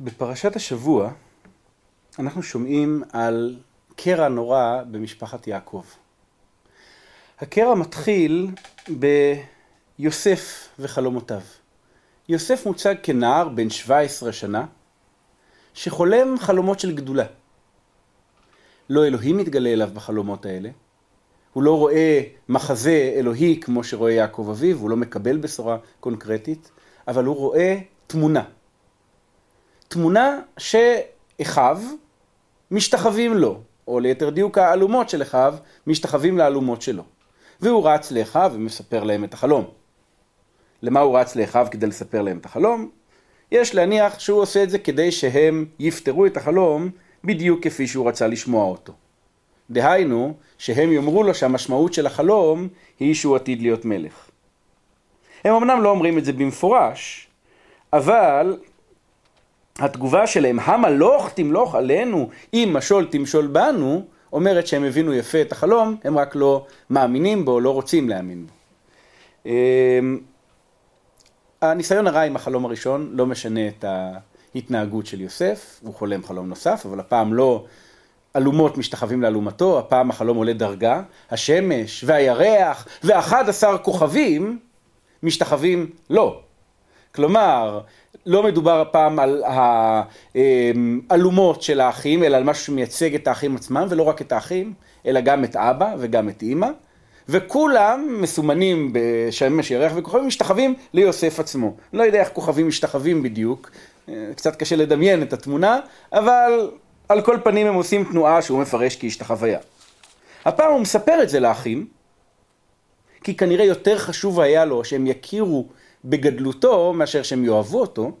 בפרשת השבוע אנחנו שומעים על קרע נורא במשפחת יעקב. הקרע מתחיל ביוסף וחלומותיו. יוסף מוצג כנער בן 17 שנה, שחולם חלומות של גדולה. לא אלוהים מתגלה אליו בחלומות האלה, הוא לא רואה מחזה אלוהי כמו שרואה יעקב אביו, הוא לא מקבל בשורה קונקרטית, אבל הוא רואה תמונה. תמונה שאחיו משתחווים לו, או ליתר דיוק האלומות של אחיו משתחווים לאלומות שלו. והוא רץ לאחיו ומספר להם את החלום. למה הוא רץ לאחיו כדי לספר להם את החלום? יש להניח שהוא עושה את זה כדי שהם יפתרו את החלום בדיוק כפי שהוא רצה לשמוע אותו. דהיינו, שהם יאמרו לו שהמשמעות של החלום היא שהוא עתיד להיות מלך. הם אמנם לא אומרים את זה במפורש, אבל התגובה שלהם, המלוך תמלוך עלינו, אם משול תמשול בנו, אומרת שהם הבינו יפה את החלום, הם רק לא מאמינים בו, לא רוצים להאמין בו. אמ, הניסיון הרע עם החלום הראשון לא משנה את ההתנהגות של יוסף, הוא חולם חלום נוסף, אבל הפעם לא אלומות משתחווים לאלומתו, הפעם החלום עולה דרגה, השמש והירח ואחד עשר כוכבים משתחווים לו. כלומר, לא מדובר הפעם על האלומות של האחים, אלא על משהו שמייצג את האחים עצמם, ולא רק את האחים, אלא גם את אבא וגם את אימא, וכולם מסומנים בשמש ירח וכוכבים משתחווים ליוסף עצמו. לא יודע איך כוכבים משתחווים בדיוק, קצת קשה לדמיין את התמונה, אבל על כל פנים הם עושים תנועה שהוא מפרש כהשתחוויה. הפעם הוא מספר את זה לאחים, כי כנראה יותר חשוב היה לו שהם יכירו בגדלותו מאשר שהם יאהבו אותו,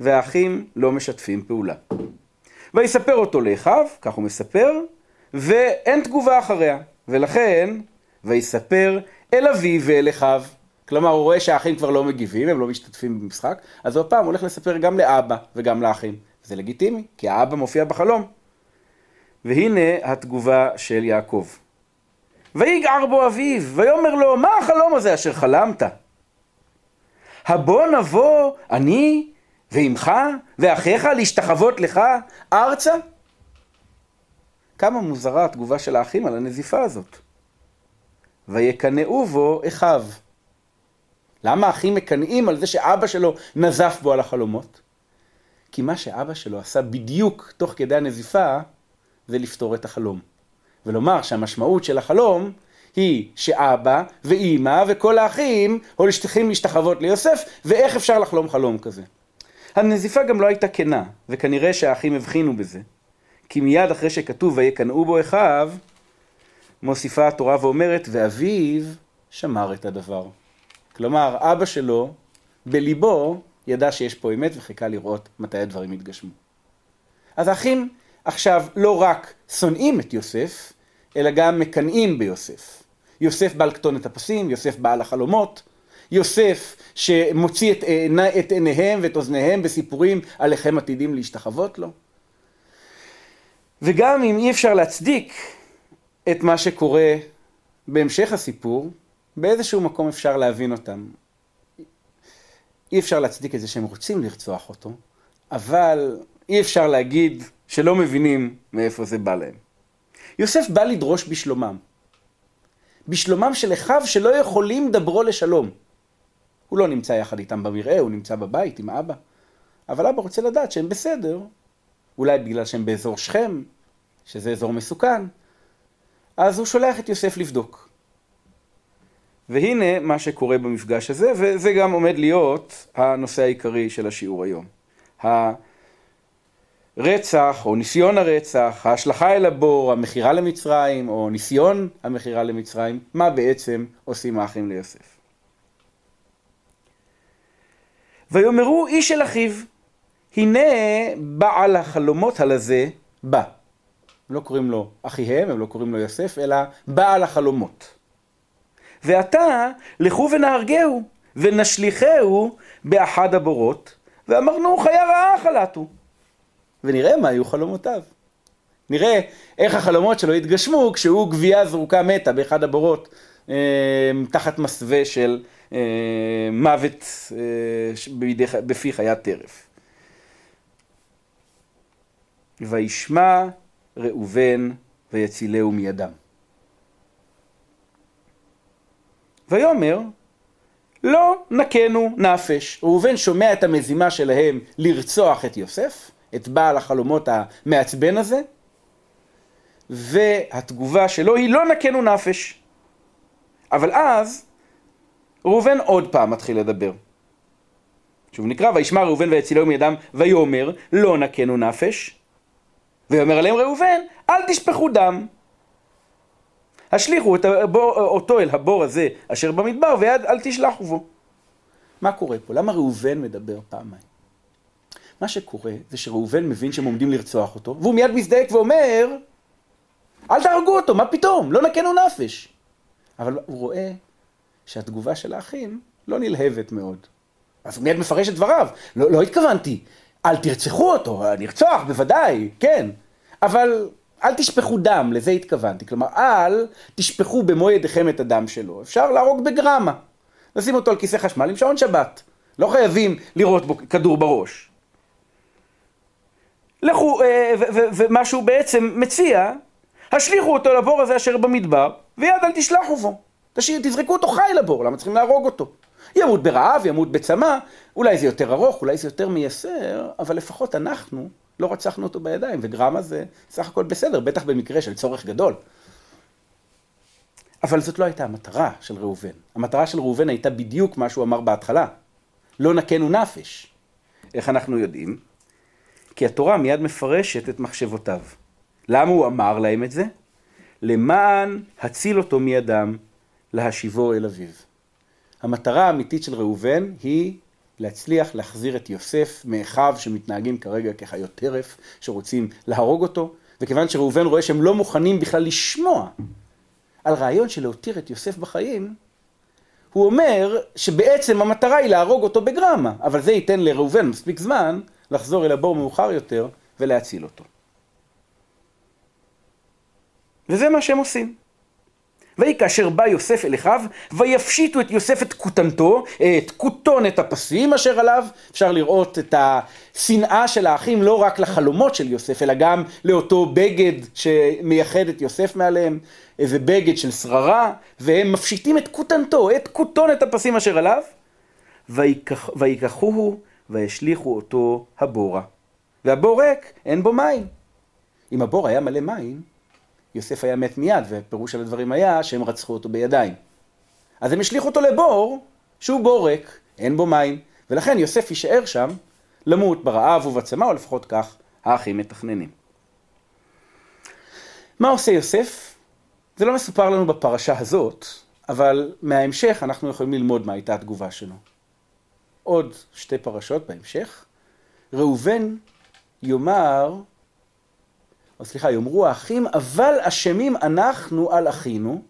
והאחים לא משתפים פעולה. ויספר אותו לאחיו, כך הוא מספר, ואין תגובה אחריה, ולכן ויספר אל אביו ואל אחיו. כלומר, הוא רואה שהאחים כבר לא מגיבים, הם לא משתתפים במשחק, אז הוא הולך לספר גם לאבא וגם לאחים. זה לגיטימי, כי האבא מופיע בחלום. והנה התגובה של יעקב. ויגער בו אביו, ויאמר לו, מה החלום הזה אשר חלמת? הבוא נבוא אני ועמך ואחיך להשתחוות לך ארצה? כמה מוזרה התגובה של האחים על הנזיפה הזאת. ויקנאו בו אחיו. למה האחים מקנאים על זה שאבא שלו נזף בו על החלומות? כי מה שאבא שלו עשה בדיוק תוך כדי הנזיפה זה לפתור את החלום. ולומר שהמשמעות של החלום היא שאבא ואימא וכל האחים הולכים להשתחוות ליוסף, ואיך אפשר לחלום חלום כזה. הנזיפה גם לא הייתה כנה, וכנראה שהאחים הבחינו בזה. כי מיד אחרי שכתוב ויקנאו בו אחיו, מוסיפה התורה ואומרת, ואביו שמר את הדבר. כלומר, אבא שלו, בליבו, ידע שיש פה אמת וחיכה לראות מתי הדברים יתגשמו. אז האחים עכשיו לא רק שונאים את יוסף, אלא גם מקנאים ביוסף. יוסף בעל כתונת הפסים, יוסף בעל החלומות, יוסף שמוציא את, עיני, את עיניהם ואת אוזניהם בסיפורים על איך הם עתידים להשתחוות לו. וגם אם אי אפשר להצדיק את מה שקורה בהמשך הסיפור, באיזשהו מקום אפשר להבין אותם. אי אפשר להצדיק את זה שהם רוצים לרצוח אותו, אבל אי אפשר להגיד שלא מבינים מאיפה זה בא להם. יוסף בא לדרוש בשלומם. בשלומם של אחיו שלא יכולים דברו לשלום. הוא לא נמצא יחד איתם במרעה, הוא נמצא בבית עם אבא. אבל אבא רוצה לדעת שהם בסדר, אולי בגלל שהם באזור שכם, שזה אזור מסוכן, אז הוא שולח את יוסף לבדוק. והנה מה שקורה במפגש הזה, וזה גם עומד להיות הנושא העיקרי של השיעור היום. הרצח או ניסיון הרצח, ההשלכה אל הבור, המכירה למצרים או ניסיון המכירה למצרים, מה בעצם עושים האחים ליוסף. ויאמרו איש אל אחיו, הנה בעל החלומות הלזה בא. הם לא קוראים לו אחיהם, הם לא קוראים לו יוסף, אלא בעל החלומות. ועתה לכו ונהרגהו, ונשליכהו באחד הבורות, ואמרנו חיה רעה חלטו. ונראה מה היו חלומותיו. נראה איך החלומות שלו התגשמו כשהוא גבייה זרוקה מתה באחד הבורות אה, תחת מסווה של אה, מוות אה, בפי חיית טרף. וישמע ראובן ויצילהו מידם. ויאמר לא נכנו נפש. ראובן שומע את המזימה שלהם לרצוח את יוסף, את בעל החלומות המעצבן הזה, והתגובה שלו היא לא נכנו נפש. אבל אז ראובן עוד פעם מתחיל לדבר. שוב נקרא, וישמע ראובן ויצילהו מידם ויאמר לא נכנו נפש. ויאמר עליהם ראובן אל תשפכו דם. השליכו את הבור, אותו אל הבור הזה אשר במדבר ויד אל תשלחו בו. מה קורה פה? למה ראובן מדבר פעמיים? מה שקורה זה שראובן מבין שהם עומדים לרצוח אותו והוא מיד מזדעק ואומר אל תהרגו אותו, מה פתאום? לא נקנו נפש. אבל הוא רואה שהתגובה של האחים לא נלהבת מאוד. אז הוא מיד מפרש את דבריו. לא, לא התכוונתי, אל תרצחו אותו, נרצוח, בוודאי, כן. אבל אל תשפכו דם, לזה התכוונתי. כלומר, אל תשפכו במו ידיכם את הדם שלו. אפשר להרוג בגרמה. לשים אותו על כיסא חשמל עם שעון שבת. לא חייבים לירות בו כדור בראש. לכו, אה, ומה שהוא בעצם מציע, השליכו אותו לבור הזה אשר במדבר, ויד אל תשלחו בו. תשאיר, תזרקו אותו חי לבור, למה צריכים להרוג אותו? ימות ברעב, ימות בצמא, אולי זה יותר ארוך, אולי זה יותר מייסר, אבל לפחות אנחנו לא רצחנו אותו בידיים, וגרמה זה סך הכל בסדר, בטח במקרה של צורך גדול. אבל זאת לא הייתה המטרה של ראובן. המטרה של ראובן הייתה בדיוק מה שהוא אמר בהתחלה. לא נכנו נפש. איך אנחנו יודעים? כי התורה מיד מפרשת את מחשבותיו. למה הוא אמר להם את זה? למען הציל אותו מידם, להשיבו אל אביו. המטרה האמיתית של ראובן היא להצליח להחזיר את יוסף מאחיו שמתנהגים כרגע כחיות טרף, שרוצים להרוג אותו, וכיוון שראובן רואה שהם לא מוכנים בכלל לשמוע על רעיון של להותיר את יוסף בחיים, הוא אומר שבעצם המטרה היא להרוג אותו בגרמה, אבל זה ייתן לראובן מספיק זמן לחזור אל הבור מאוחר יותר ולהציל אותו. וזה מה שהם עושים. ויהי כאשר בא יוסף אל אחיו, ויפשיטו את יוסף את כותנתו, את כותונת הפסים אשר עליו. אפשר לראות את השנאה של האחים לא רק לחלומות של יוסף, אלא גם לאותו בגד שמייחד את יוסף מעליהם, איזה בגד של שררה, והם מפשיטים את כותנתו, את כותונת הפסים אשר עליו, ויקחוהו וישליכו אותו הבורה. והבור ריק, אין בו מים. אם הבור היה מלא מים, יוסף היה מת מיד, ופירוש של הדברים היה שהם רצחו אותו בידיים. אז הם השליכו אותו לבור, שהוא בור ריק, אין בו מים, ולכן יוסף יישאר שם למות ברעב ובצמא, או לפחות כך האחים מתכננים. מה עושה יוסף? זה לא מסופר לנו בפרשה הזאת, אבל מההמשך אנחנו יכולים ללמוד מה הייתה התגובה שלו. עוד שתי פרשות בהמשך. ראובן יאמר או סליחה, יאמרו האחים, אבל אשמים אנחנו על אחינו,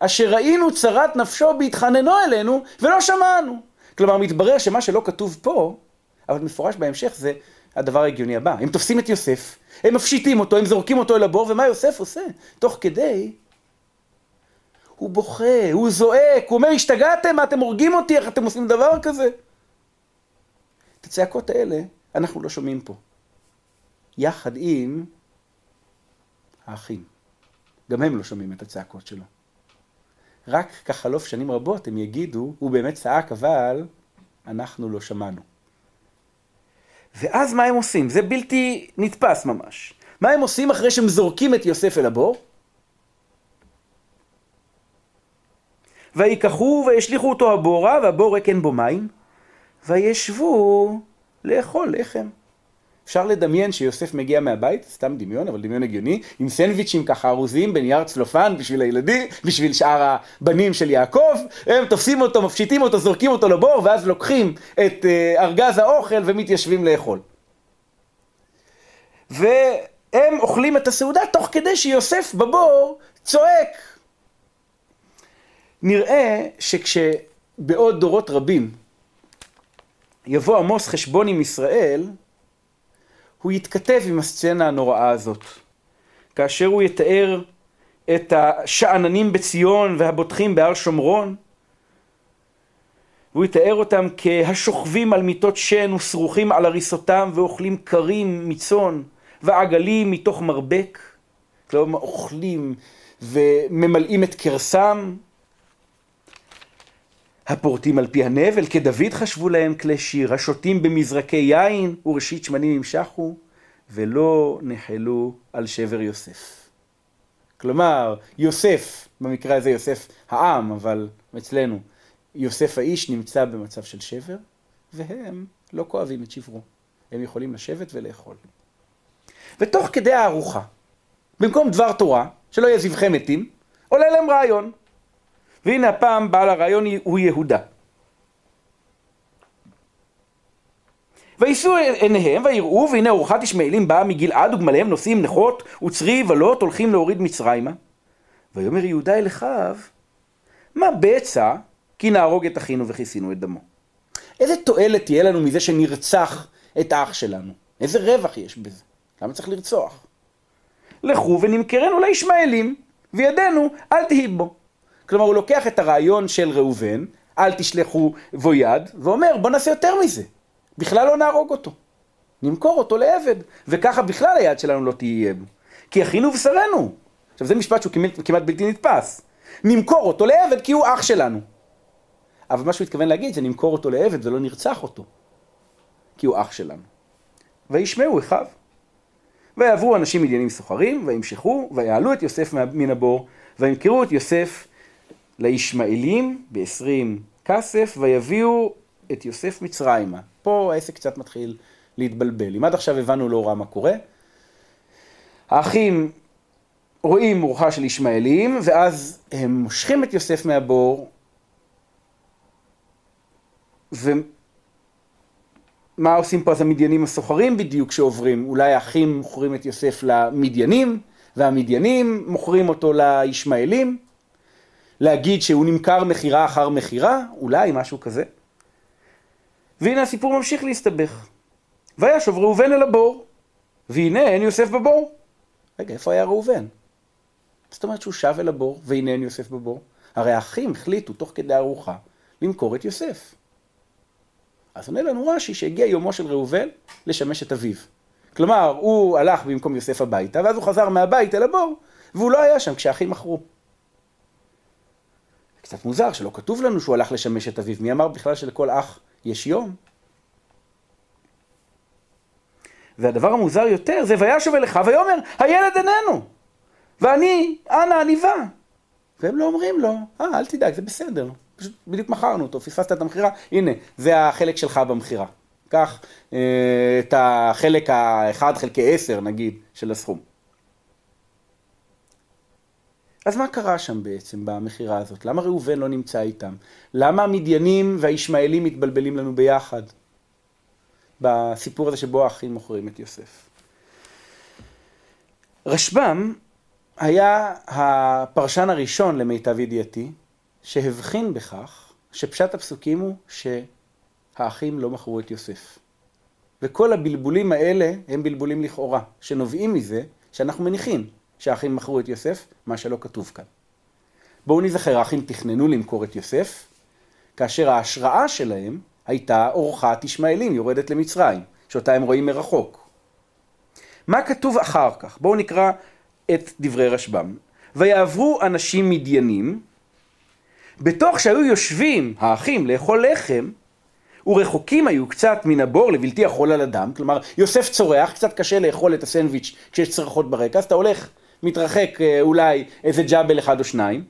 אשר ראינו צרת נפשו בהתחננו אלינו, ולא שמענו. כלומר, מתברר שמה שלא כתוב פה, אבל מפורש בהמשך, זה הדבר ההגיוני הבא. הם תופסים את יוסף, הם מפשיטים אותו, הם זורקים אותו אל הבור, ומה יוסף עושה? תוך כדי, הוא בוכה, הוא זועק, הוא אומר, השתגעתם? מה אתם הורגים אותי? איך אתם עושים דבר כזה? הצעקות האלה אנחנו לא שומעים פה. יחד עם האחים. גם הם לא שומעים את הצעקות שלו. רק כחלוף שנים רבות הם יגידו, הוא באמת צעק, אבל אנחנו לא שמענו. ואז מה הם עושים? זה בלתי נתפס ממש. מה הם עושים אחרי שהם זורקים את יוסף אל הבור? ויקחו וישליכו אותו הבורה, והבור ריק אין בו מים, וישבו לאכול לחם. אפשר לדמיין שיוסף מגיע מהבית, סתם דמיון, אבל דמיון הגיוני, עם סנדוויצ'ים ככה ארוזים בנייר צלופן בשביל הילדים, בשביל שאר הבנים של יעקב, הם תופסים אותו, מפשיטים אותו, זורקים אותו לבור, ואז לוקחים את uh, ארגז האוכל ומתיישבים לאכול. והם אוכלים את הסעודה תוך כדי שיוסף בבור צועק. נראה שכשבעוד דורות רבים יבוא עמוס חשבון עם ישראל, הוא יתכתב עם הסצנה הנוראה הזאת. כאשר הוא יתאר את השאננים בציון והבוטחים בהר שומרון, הוא יתאר אותם כהשוכבים על מיטות שן ושרוכים על הריסותם ואוכלים קרים מצאן, ועגלים מתוך מרבק, כלומר אוכלים וממלאים את קרסם. הפורטים על פי הנבל, כדוד חשבו להם כלי שיר, השותים במזרקי יין וראשית שמנים ימשכו, ולא נחלו על שבר יוסף. כלומר, יוסף, במקרה הזה יוסף העם, אבל אצלנו, יוסף האיש נמצא במצב של שבר, והם לא כואבים את שברו. הם יכולים לשבת ולאכול. ותוך כדי הארוחה, במקום דבר תורה, שלא יהיה זבחי מתים, עולה להם רעיון. והנה הפעם בעל הרעיון הוא יהודה. ויישאו עיניהם ויראו והנה אורחת ישמעאלים באה מגלעד וגמליהם נושאים נכות וצרי ולוט הולכים להוריד מצרימה. ויאמר יהודה אל אחיו מה בצע כי נהרוג את אחינו וכיסינו את דמו. איזה תועלת תהיה לנו מזה שנרצח את האח שלנו? איזה רווח יש בזה? למה צריך לרצוח? לכו ונמכרנו לישמעאלים וידנו אל תהי בו. כלומר הוא לוקח את הרעיון של ראובן, אל תשלחו בו יד, ואומר בוא נעשה יותר מזה, בכלל לא נהרוג אותו. נמכור אותו לעבד, וככה בכלל היד שלנו לא תהיה בו. כי אחינו ובשרנו. עכשיו זה משפט שהוא כמעט, כמעט בלתי נתפס. נמכור אותו לעבד כי הוא אח שלנו. אבל מה שהוא התכוון להגיד זה נמכור אותו לעבד ולא נרצח אותו. כי הוא אח שלנו. וישמעו אחיו. ויעברו אנשים מדיינים סוחרים, וימשכו, ויעלו את יוסף מן הבור, וימכרו את יוסף לישמעאלים בעשרים כסף, ויביאו את יוסף מצרימה. פה העסק קצת מתחיל להתבלבל. אם עד עכשיו הבנו לא רע מה קורה, האחים רואים מורחה של ישמעאלים, ואז הם מושכים את יוסף מהבור, ומה עושים פה אז המדיינים הסוחרים בדיוק שעוברים? אולי האחים מוכרים את יוסף למדיינים, והמדיינים מוכרים אותו לישמעאלים? להגיד שהוא נמכר מכירה אחר מכירה? אולי משהו כזה. והנה הסיפור ממשיך להסתבך. וישוב ראובן אל הבור, והנה אין יוסף בבור. רגע, איפה היה ראובן? זאת אומרת שהוא שב אל הבור, והנה אין יוסף בבור. הרי האחים החליטו תוך כדי ארוחה למכור את יוסף. אז עונה לנו רש"י שהגיע יומו של ראובן לשמש את אביו. כלומר, הוא הלך במקום יוסף הביתה, ואז הוא חזר מהבית אל הבור, והוא לא היה שם כשהאחים מכרו. קצת מוזר שלא כתוב לנו שהוא הלך לשמש את אביו. מי אמר בכלל שלכל אח יש יום? והדבר המוזר יותר זה וישב אליך ויאמר הילד איננו ואני אנא עניבה והם לא אומרים לו אה אל תדאג זה בסדר. פשוט בדיוק מכרנו אותו פספסת את המכירה. הנה זה החלק שלך במכירה. קח אה, את החלק האחד חלקי עשר נגיד של הסכום אז מה קרה שם בעצם במכירה הזאת? למה ראובן לא נמצא איתם? למה המדיינים והישמעאלים מתבלבלים לנו ביחד? בסיפור הזה שבו האחים מוכרים את יוסף. רשב"ם היה הפרשן הראשון למיטב ידיעתי שהבחין בכך שפשט הפסוקים הוא שהאחים לא מכרו את יוסף. וכל הבלבולים האלה הם בלבולים לכאורה, שנובעים מזה שאנחנו מניחים שהאחים מכרו את יוסף, מה שלא כתוב כאן. בואו נזכר, האחים תכננו למכור את יוסף, כאשר ההשראה שלהם הייתה אורחת ישמעאלים יורדת למצרים, שאותה הם רואים מרחוק. מה כתוב אחר כך? בואו נקרא את דברי רשב"ם. ויעברו אנשים מדיינים, בתוך שהיו יושבים האחים לאכול לחם, ורחוקים היו קצת מן הבור לבלתי יכול על אדם, כלומר יוסף צורח, קצת קשה לאכול את הסנדוויץ' כשיש צרחות ברקע, אז אתה הולך, מתרחק אה, אולי איזה ג'אבל אחד או שניים,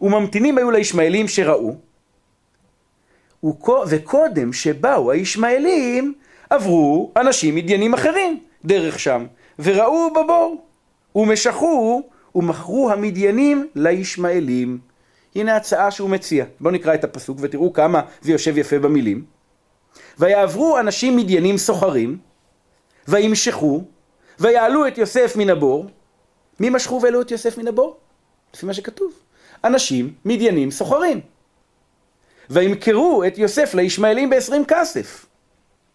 וממתינים היו לישמעאלים שראו, וקודם שבאו הישמעאלים, עברו אנשים מדיינים אחרים דרך שם, וראו בבור, ומשכו ומכרו המדיינים לישמעאלים. הנה הצעה שהוא מציע. בואו נקרא את הפסוק ותראו כמה זה יושב יפה במילים. ויעברו אנשים מדיינים סוחרים, וימשכו, ויעלו את יוסף מן הבור. מי משכו והעלו את יוסף מן הבור? לפי מה שכתוב. אנשים מדיינים סוחרים. וימכרו את יוסף לישמעאלים בעשרים כסף.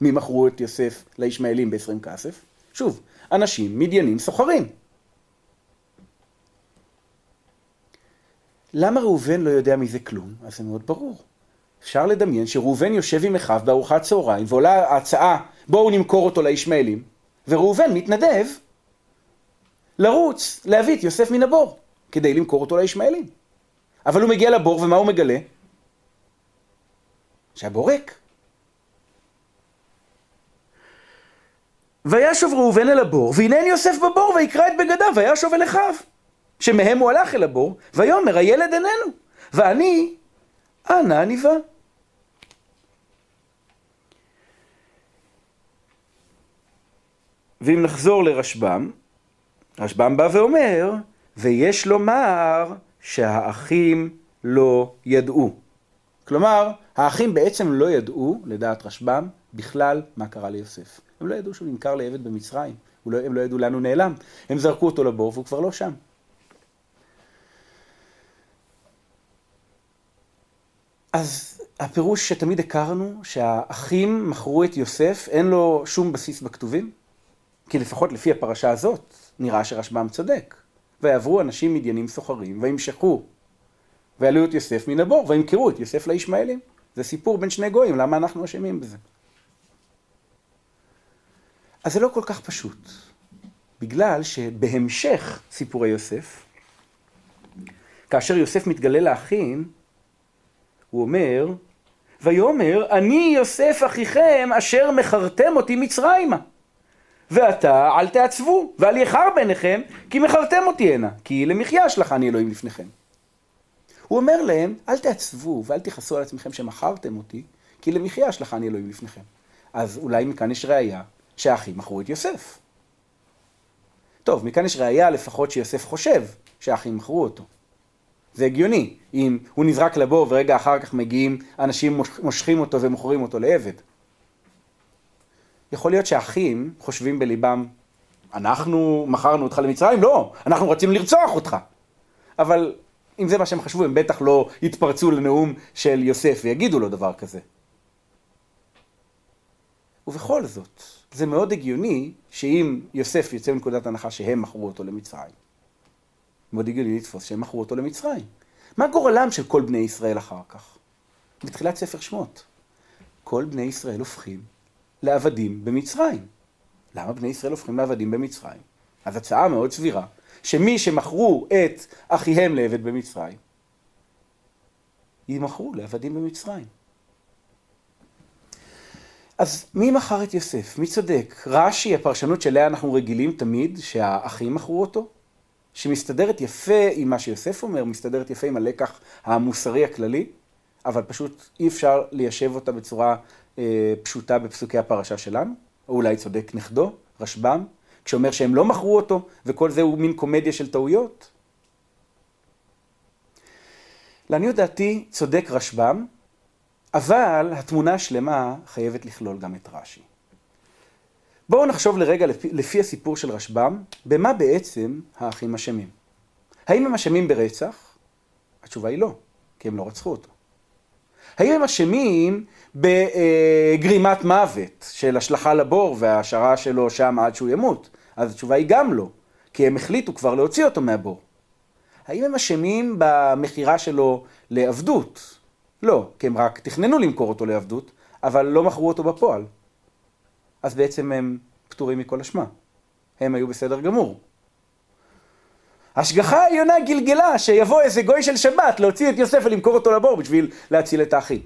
מי מכרו את יוסף לישמעאלים בעשרים כסף? שוב, אנשים מדיינים סוחרים. למה ראובן לא יודע מזה כלום? אז זה מאוד ברור. אפשר לדמיין שראובן יושב עם אחיו בארוחת צהריים ועולה ההצעה בואו נמכור אותו לישמעאלים וראובן מתנדב לרוץ, להביא את יוסף מן הבור, כדי למכור אותו לישמעאלים. אבל הוא מגיע לבור, ומה הוא מגלה? שהבור ריק. וישוב ראובן אל הבור, והנני יוסף בבור, ויקרא את בגדיו, וישוב אל אחיו. שמהם הוא הלך אל הבור, ויאמר הילד איננו, ואני אנה הניבה. ואם נחזור לרשב"ם, רשב"ם בא ואומר, ויש לומר שהאחים לא ידעו. כלומר, האחים בעצם לא ידעו, לדעת רשב"ם, בכלל מה קרה ליוסף. הם לא ידעו שהוא נמכר לעבד במצרים, לא, הם לא ידעו לאן הוא נעלם. הם זרקו אותו לבור והוא כבר לא שם. אז הפירוש שתמיד הכרנו, שהאחים מכרו את יוסף, אין לו שום בסיס בכתובים, כי לפחות לפי הפרשה הזאת, נראה שרשב"ם צודק. ויעברו אנשים מדיינים סוחרים, וימשכו, ויעלו את יוסף מן הבור, וימכרו את יוסף לישמעאלים. זה סיפור בין שני גויים, למה אנחנו אשמים בזה? אז זה לא כל כך פשוט, בגלל שבהמשך סיפורי יוסף, כאשר יוסף מתגלה לאחים, הוא אומר, ויאמר, אני יוסף אחיכם אשר מכרתם אותי מצרימה. ועתה אל תעצבו, ואל יחר ביניכם, כי מכרתם אותי הנה, כי למחיה שלחני אלוהים לפניכם. הוא אומר להם, אל תעצבו ואל תכעסו על עצמכם שמכרתם אותי, כי למחיה שלחני אלוהים לפניכם. אז אולי מכאן יש ראייה שהאחים מכרו את יוסף. טוב, מכאן יש ראייה לפחות שיוסף חושב שהאחים מכרו אותו. זה הגיוני, אם הוא נזרק לבור ורגע אחר כך מגיעים אנשים מושכים אותו ומוכרים אותו לעבד. יכול להיות שהאחים חושבים בליבם, אנחנו מכרנו אותך למצרים? לא, אנחנו רצינו לרצוח אותך. אבל אם זה מה שהם חשבו, הם בטח לא יתפרצו לנאום של יוסף ויגידו לו דבר כזה. ובכל זאת, זה מאוד הגיוני שאם יוסף יוצא מנקודת הנחה שהם מכרו אותו למצרים, מאוד הגיוני לתפוס שהם מכרו אותו למצרים. מה גורלם של כל בני ישראל אחר כך? בתחילת ספר שמות. כל בני ישראל הופכים לעבדים במצרים. למה בני ישראל הופכים לעבדים במצרים? אז הצעה מאוד סבירה, שמי שמכרו את אחיהם לעבד במצרים, יימכרו לעבדים במצרים. אז מי מכר את יוסף? מי צודק? רש"י, הפרשנות שאליה אנחנו רגילים תמיד, שהאחים מכרו אותו? שמסתדרת יפה עם מה שיוסף אומר, מסתדרת יפה עם הלקח המוסרי הכללי, אבל פשוט אי אפשר ליישב אותה בצורה פשוטה בפסוקי הפרשה שלנו, או אולי צודק נכדו, רשב"ם, כשאומר שהם לא מכרו אותו, וכל זה הוא מין קומדיה של טעויות. לעניות דעתי צודק רשב"ם, אבל התמונה השלמה חייבת לכלול גם את רש"י. בואו נחשוב לרגע לפי, לפי הסיפור של רשב"ם, במה בעצם האחים אשמים. האם הם אשמים ברצח? התשובה היא לא, כי הם לא רצחו אותו. האם הם אשמים בגרימת מוות של השלכה לבור וההשארה שלו שם עד שהוא ימות? אז התשובה היא גם לא, כי הם החליטו כבר להוציא אותו מהבור. האם הם אשמים במכירה שלו לעבדות? לא, כי הם רק תכננו למכור אותו לעבדות, אבל לא מכרו אותו בפועל. אז בעצם הם פטורים מכל אשמה. הם היו בסדר גמור. השגחה העליונה גלגלה שיבוא איזה גוי של שבת להוציא את יוסף ולמכור אותו לבור בשביל להציל את האחים.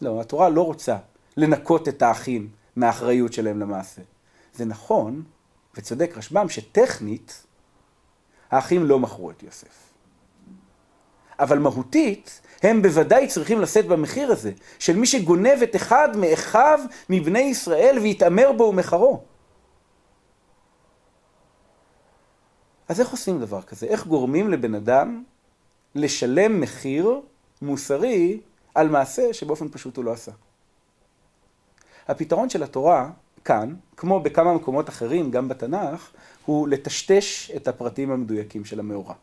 לא, התורה לא רוצה לנקות את האחים מהאחריות שלהם למעשה. זה נכון, וצודק רשב"ם, שטכנית האחים לא מכרו את יוסף. אבל מהותית, הם בוודאי צריכים לשאת במחיר הזה, של מי שגונב את אחד מאחיו מבני ישראל והתעמר בו ומחרו. אז איך עושים דבר כזה? איך גורמים לבן אדם לשלם מחיר מוסרי על מעשה שבאופן פשוט הוא לא עשה? הפתרון של התורה כאן, כמו בכמה מקומות אחרים, גם בתנ"ך, הוא לטשטש את הפרטים המדויקים של המאורע.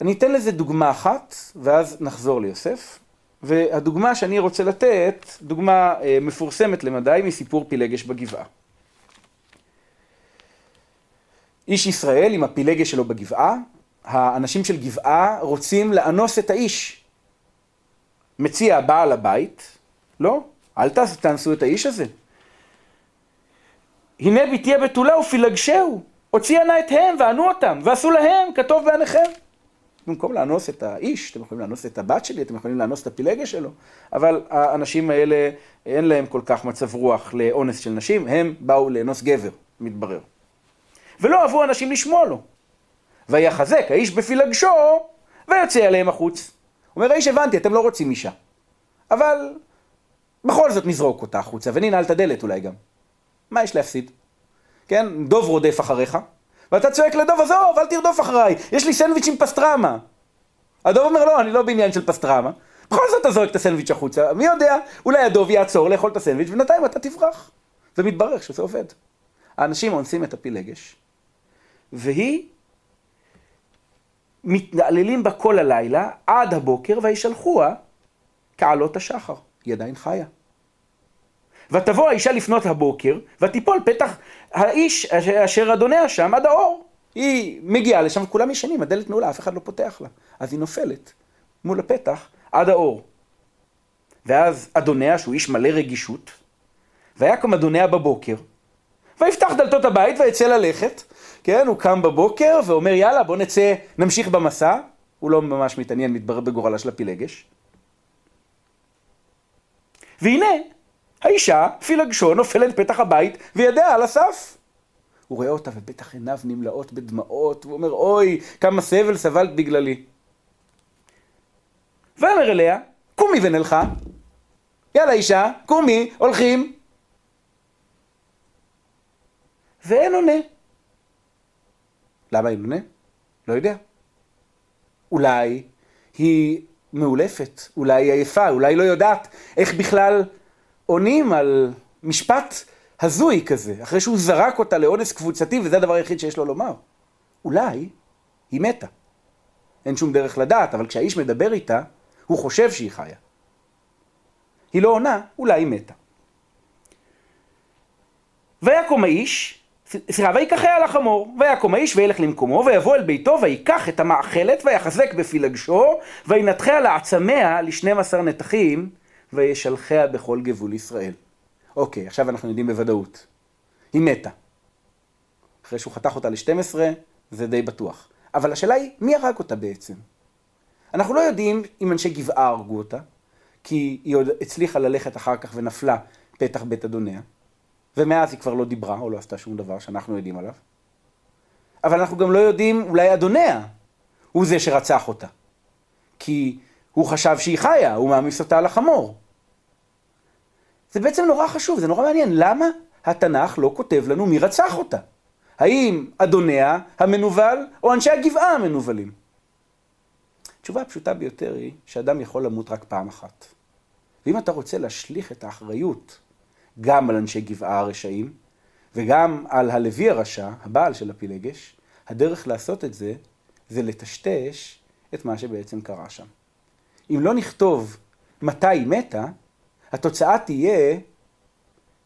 אני אתן לזה דוגמה אחת, ואז נחזור ליוסף. והדוגמה שאני רוצה לתת, דוגמה אה, מפורסמת למדי מסיפור פילגש בגבעה. איש ישראל עם הפילגש שלו בגבעה, האנשים של גבעה רוצים לאנוס את האיש. מציע בעל הבית, לא, אל תאנסו את האיש הזה. הנה בתי הבתולה ופילגשהו, הוציאה נא את הם וענו אותם, ועשו להם כטוב בעיניכם. במקום לאנוס את האיש, אתם יכולים לאנוס את הבת שלי, אתם יכולים לאנוס את הפילגש שלו, אבל האנשים האלה, אין להם כל כך מצב רוח לאונס של נשים, הם באו לאנוס גבר, מתברר. ולא אהבו אנשים לשמוע לו. ויחזק האיש בפילגשו, ויוצא עליהם החוץ. אומר האיש, הבנתי, אתם לא רוצים אישה. אבל בכל זאת נזרוק אותה החוצה, וננעל את הדלת אולי גם. מה יש להפסיד? כן, דוב רודף אחריך, ואתה צועק לדוב, עזוב, אל תרדוף אחריי, יש לי סנדוויץ' עם פסטרמה. הדוב אומר, לא, אני לא בעניין של פסטרמה. בכל זאת אתה זורק את הסנדוויץ' החוצה, מי יודע, אולי הדוב יעצור לאכול את הסנדוויץ', ובינתיים אתה תברח. ומתברר שזה עובד. האנשים אונסים את הפילגש, והיא מתעללים בה כל הלילה עד הבוקר וישלחוה כעלות השחר. היא עדיין חיה. ותבוא האישה לפנות הבוקר, ותיפול פתח האיש אשר אדוניה שם עד האור. היא מגיעה לשם, וכולם ישנים, הדלת נעולה, אף אחד לא פותח לה. אז היא נופלת מול הפתח עד האור. ואז אדוניה, שהוא איש מלא רגישות, ויקם אדוניה בבוקר, ויפתח דלתות הבית ויצא ללכת, כן, הוא קם בבוקר ואומר יאללה בוא נצא, נמשיך במסע, הוא לא ממש מתעניין, מתברר בגורלה של הפילגש. והנה, האישה, פילגשו, נופלת פתח הבית וידיה על הסף. הוא רואה אותה ובטח עיניו נמלאות בדמעות, הוא אומר אוי, כמה סבל סבלת בגללי. ואומר אליה, קומי ונלכה. יאללה אישה, קומי, הולכים. ואין עונה. למה אין עונה? לא יודע. אולי היא מאולפת, אולי היא עייפה, אולי לא יודעת איך בכלל עונים על משפט הזוי כזה, אחרי שהוא זרק אותה לאונס קבוצתי, וזה הדבר היחיד שיש לו לומר. אולי היא מתה. אין שום דרך לדעת, אבל כשהאיש מדבר איתה, הוא חושב שהיא חיה. היא לא עונה, אולי היא מתה. ויקום האיש, סליחה, ויקחה על החמור, ויקום האיש וילך למקומו, ויבוא אל ביתו, ויקח את המאכלת, ויחזק בפילגשו, וינתחיה לעצמיה לשנים עשר נתחים, וישלחיה בכל גבול ישראל. אוקיי, עכשיו אנחנו יודעים בוודאות. היא מתה. אחרי שהוא חתך אותה ל-12, זה די בטוח. אבל השאלה היא, מי הרג אותה בעצם? אנחנו לא יודעים אם אנשי גבעה הרגו אותה, כי היא עוד הצליחה ללכת אחר כך ונפלה פתח בית אדוניה, ומאז היא כבר לא דיברה או לא עשתה שום דבר שאנחנו יודעים עליו. אבל אנחנו גם לא יודעים, אולי אדוניה הוא זה שרצח אותה. כי הוא חשב שהיא חיה, הוא מעמיס אותה על החמור. זה בעצם נורא חשוב, זה נורא מעניין. למה התנ"ך לא כותב לנו מי רצח אותה? האם אדוניה המנוול או אנשי הגבעה המנוולים? התשובה הפשוטה ביותר היא שאדם יכול למות רק פעם אחת. ואם אתה רוצה להשליך את האחריות גם על אנשי גבעה הרשעים וגם על הלוי הרשע, הבעל של הפילגש, הדרך לעשות את זה זה לטשטש את מה שבעצם קרה שם. אם לא נכתוב מתי היא מתה, התוצאה תהיה,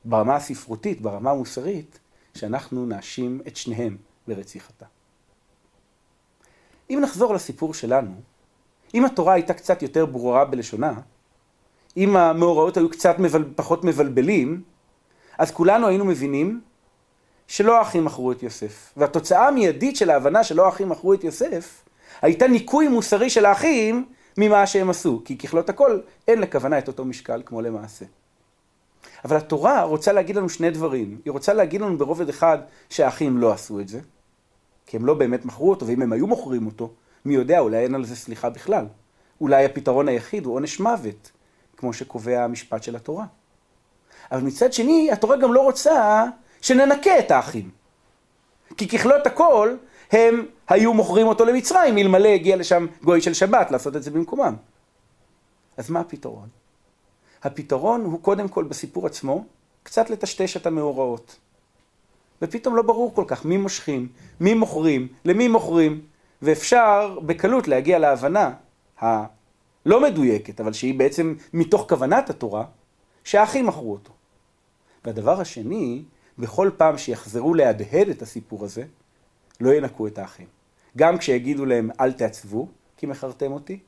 ברמה הספרותית, ברמה המוסרית, שאנחנו נאשים את שניהם ברציחתה. אם נחזור לסיפור שלנו, אם התורה הייתה קצת יותר ברורה בלשונה, אם המאורעות היו קצת מבל... פחות מבלבלים, אז כולנו היינו מבינים שלא האחים מכרו את יוסף. והתוצאה המיידית של ההבנה שלא האחים מכרו את יוסף, הייתה ניקוי מוסרי של האחים ממה שהם עשו, כי ככלות הכל אין לכוונה את אותו משקל כמו למעשה. אבל התורה רוצה להגיד לנו שני דברים. היא רוצה להגיד לנו ברובד אחד שהאחים לא עשו את זה, כי הם לא באמת מכרו אותו, ואם הם היו מוכרים אותו, מי יודע, אולי אין על זה סליחה בכלל. אולי הפתרון היחיד הוא עונש מוות, כמו שקובע המשפט של התורה. אבל מצד שני, התורה גם לא רוצה שננקה את האחים. כי ככלות הכל, הם היו מוכרים אותו למצרים, אלמלא הגיע לשם גוי של שבת לעשות את זה במקומם. אז מה הפתרון? הפתרון הוא קודם כל בסיפור עצמו, קצת לטשטש את המאורעות. ופתאום לא ברור כל כך מי מושכים, מי מוכרים, למי מוכרים, ואפשר בקלות להגיע להבנה הלא מדויקת, אבל שהיא בעצם מתוך כוונת התורה, שהאחים מכרו אותו. והדבר השני, בכל פעם שיחזרו להדהד את הסיפור הזה, לא ינקו את האחים. גם כשיגידו להם אל תעצבו, כי מכרתם אותי,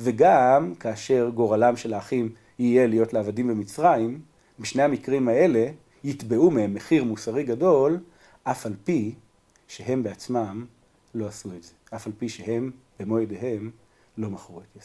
וגם כאשר גורלם של האחים יהיה להיות לעבדים במצרים, בשני המקרים האלה יתבעו מהם מחיר מוסרי גדול, אף על פי שהם בעצמם לא עשו את זה. אף על פי שהם, במו ידיהם, לא מכרו את יוסף.